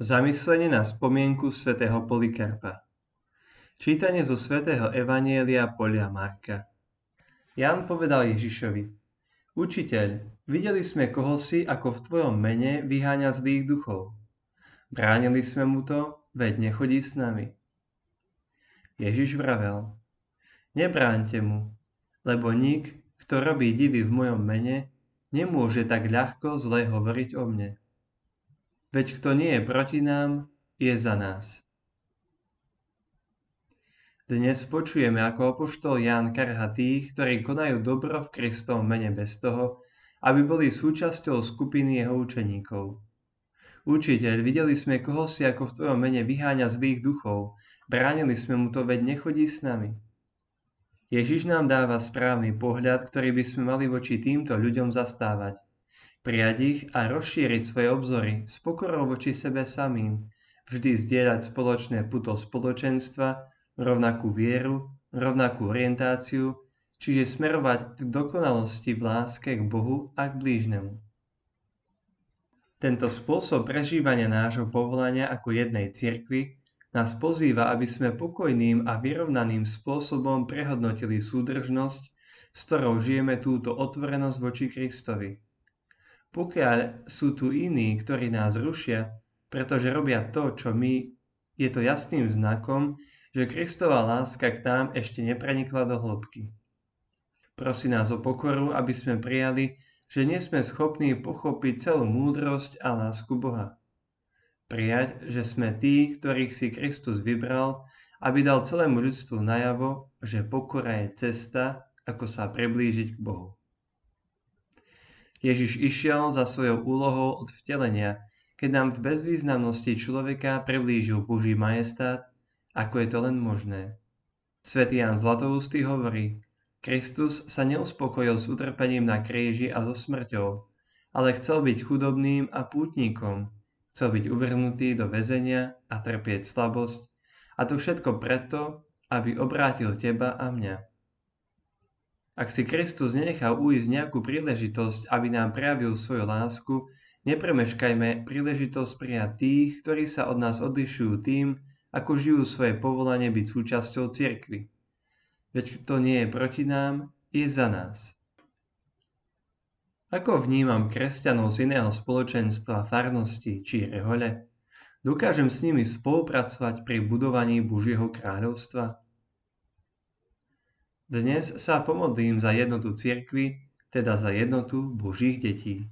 Zamyslenie na spomienku svätého Polikarpa Čítanie zo svätého Evanielia podľa Marka Ján povedal Ježišovi Učiteľ, videli sme kohosi, ako v tvojom mene vyháňa zlých duchov. Bránili sme mu to, veď nechodí s nami. Ježiš vravel Nebráňte mu, lebo nik, kto robí divy v mojom mene, nemôže tak ľahko zle hovoriť o mne. Veď kto nie je proti nám, je za nás. Dnes počujeme, ako opoštol Ján karha tých, ktorí konajú dobro v Kristovom mene bez toho, aby boli súčasťou skupiny jeho učeníkov. Učiteľ, videli sme koho si ako v tvojom mene vyháňa zlých duchov, bránili sme mu to, veď nechodí s nami. Ježiš nám dáva správny pohľad, ktorý by sme mali voči týmto ľuďom zastávať prijať ich a rozšíriť svoje obzory s pokorou voči sebe samým, vždy zdieľať spoločné puto spoločenstva, rovnakú vieru, rovnakú orientáciu, čiže smerovať k dokonalosti v láske k Bohu a k blížnemu. Tento spôsob prežívania nášho povolania ako jednej cirkvi nás pozýva, aby sme pokojným a vyrovnaným spôsobom prehodnotili súdržnosť, s ktorou žijeme túto otvorenosť voči Kristovi pokiaľ sú tu iní, ktorí nás rušia, pretože robia to, čo my, je to jasným znakom, že Kristova láska k nám ešte neprenikla do hĺbky. Prosí nás o pokoru, aby sme prijali, že nie sme schopní pochopiť celú múdrosť a lásku Boha. Prijať, že sme tí, ktorých si Kristus vybral, aby dal celému ľudstvu najavo, že pokora je cesta, ako sa priblížiť k Bohu. Ježiš išiel za svojou úlohou od vtelenia, keď nám v bezvýznamnosti človeka priblížil Boží majestát, ako je to len možné. Svetý Jan Zlatoustý hovorí, Kristus sa neuspokojil s utrpením na kríži a so smrťou, ale chcel byť chudobným a pútnikom, chcel byť uvrhnutý do väzenia a trpieť slabosť, a to všetko preto, aby obrátil teba a mňa. Ak si Kristus nenechal ujsť nejakú príležitosť, aby nám prejavil svoju lásku, nepremeškajme príležitosť prijať tých, ktorí sa od nás odlišujú tým, ako žijú svoje povolanie byť súčasťou cirkvy. Veď kto nie je proti nám, je za nás. Ako vnímam kresťanov z iného spoločenstva, farnosti či rehole? Dokážem s nimi spolupracovať pri budovaní Božieho kráľovstva? Dnes sa pomodlím za jednotu cirkvy, teda za jednotu Božích detí.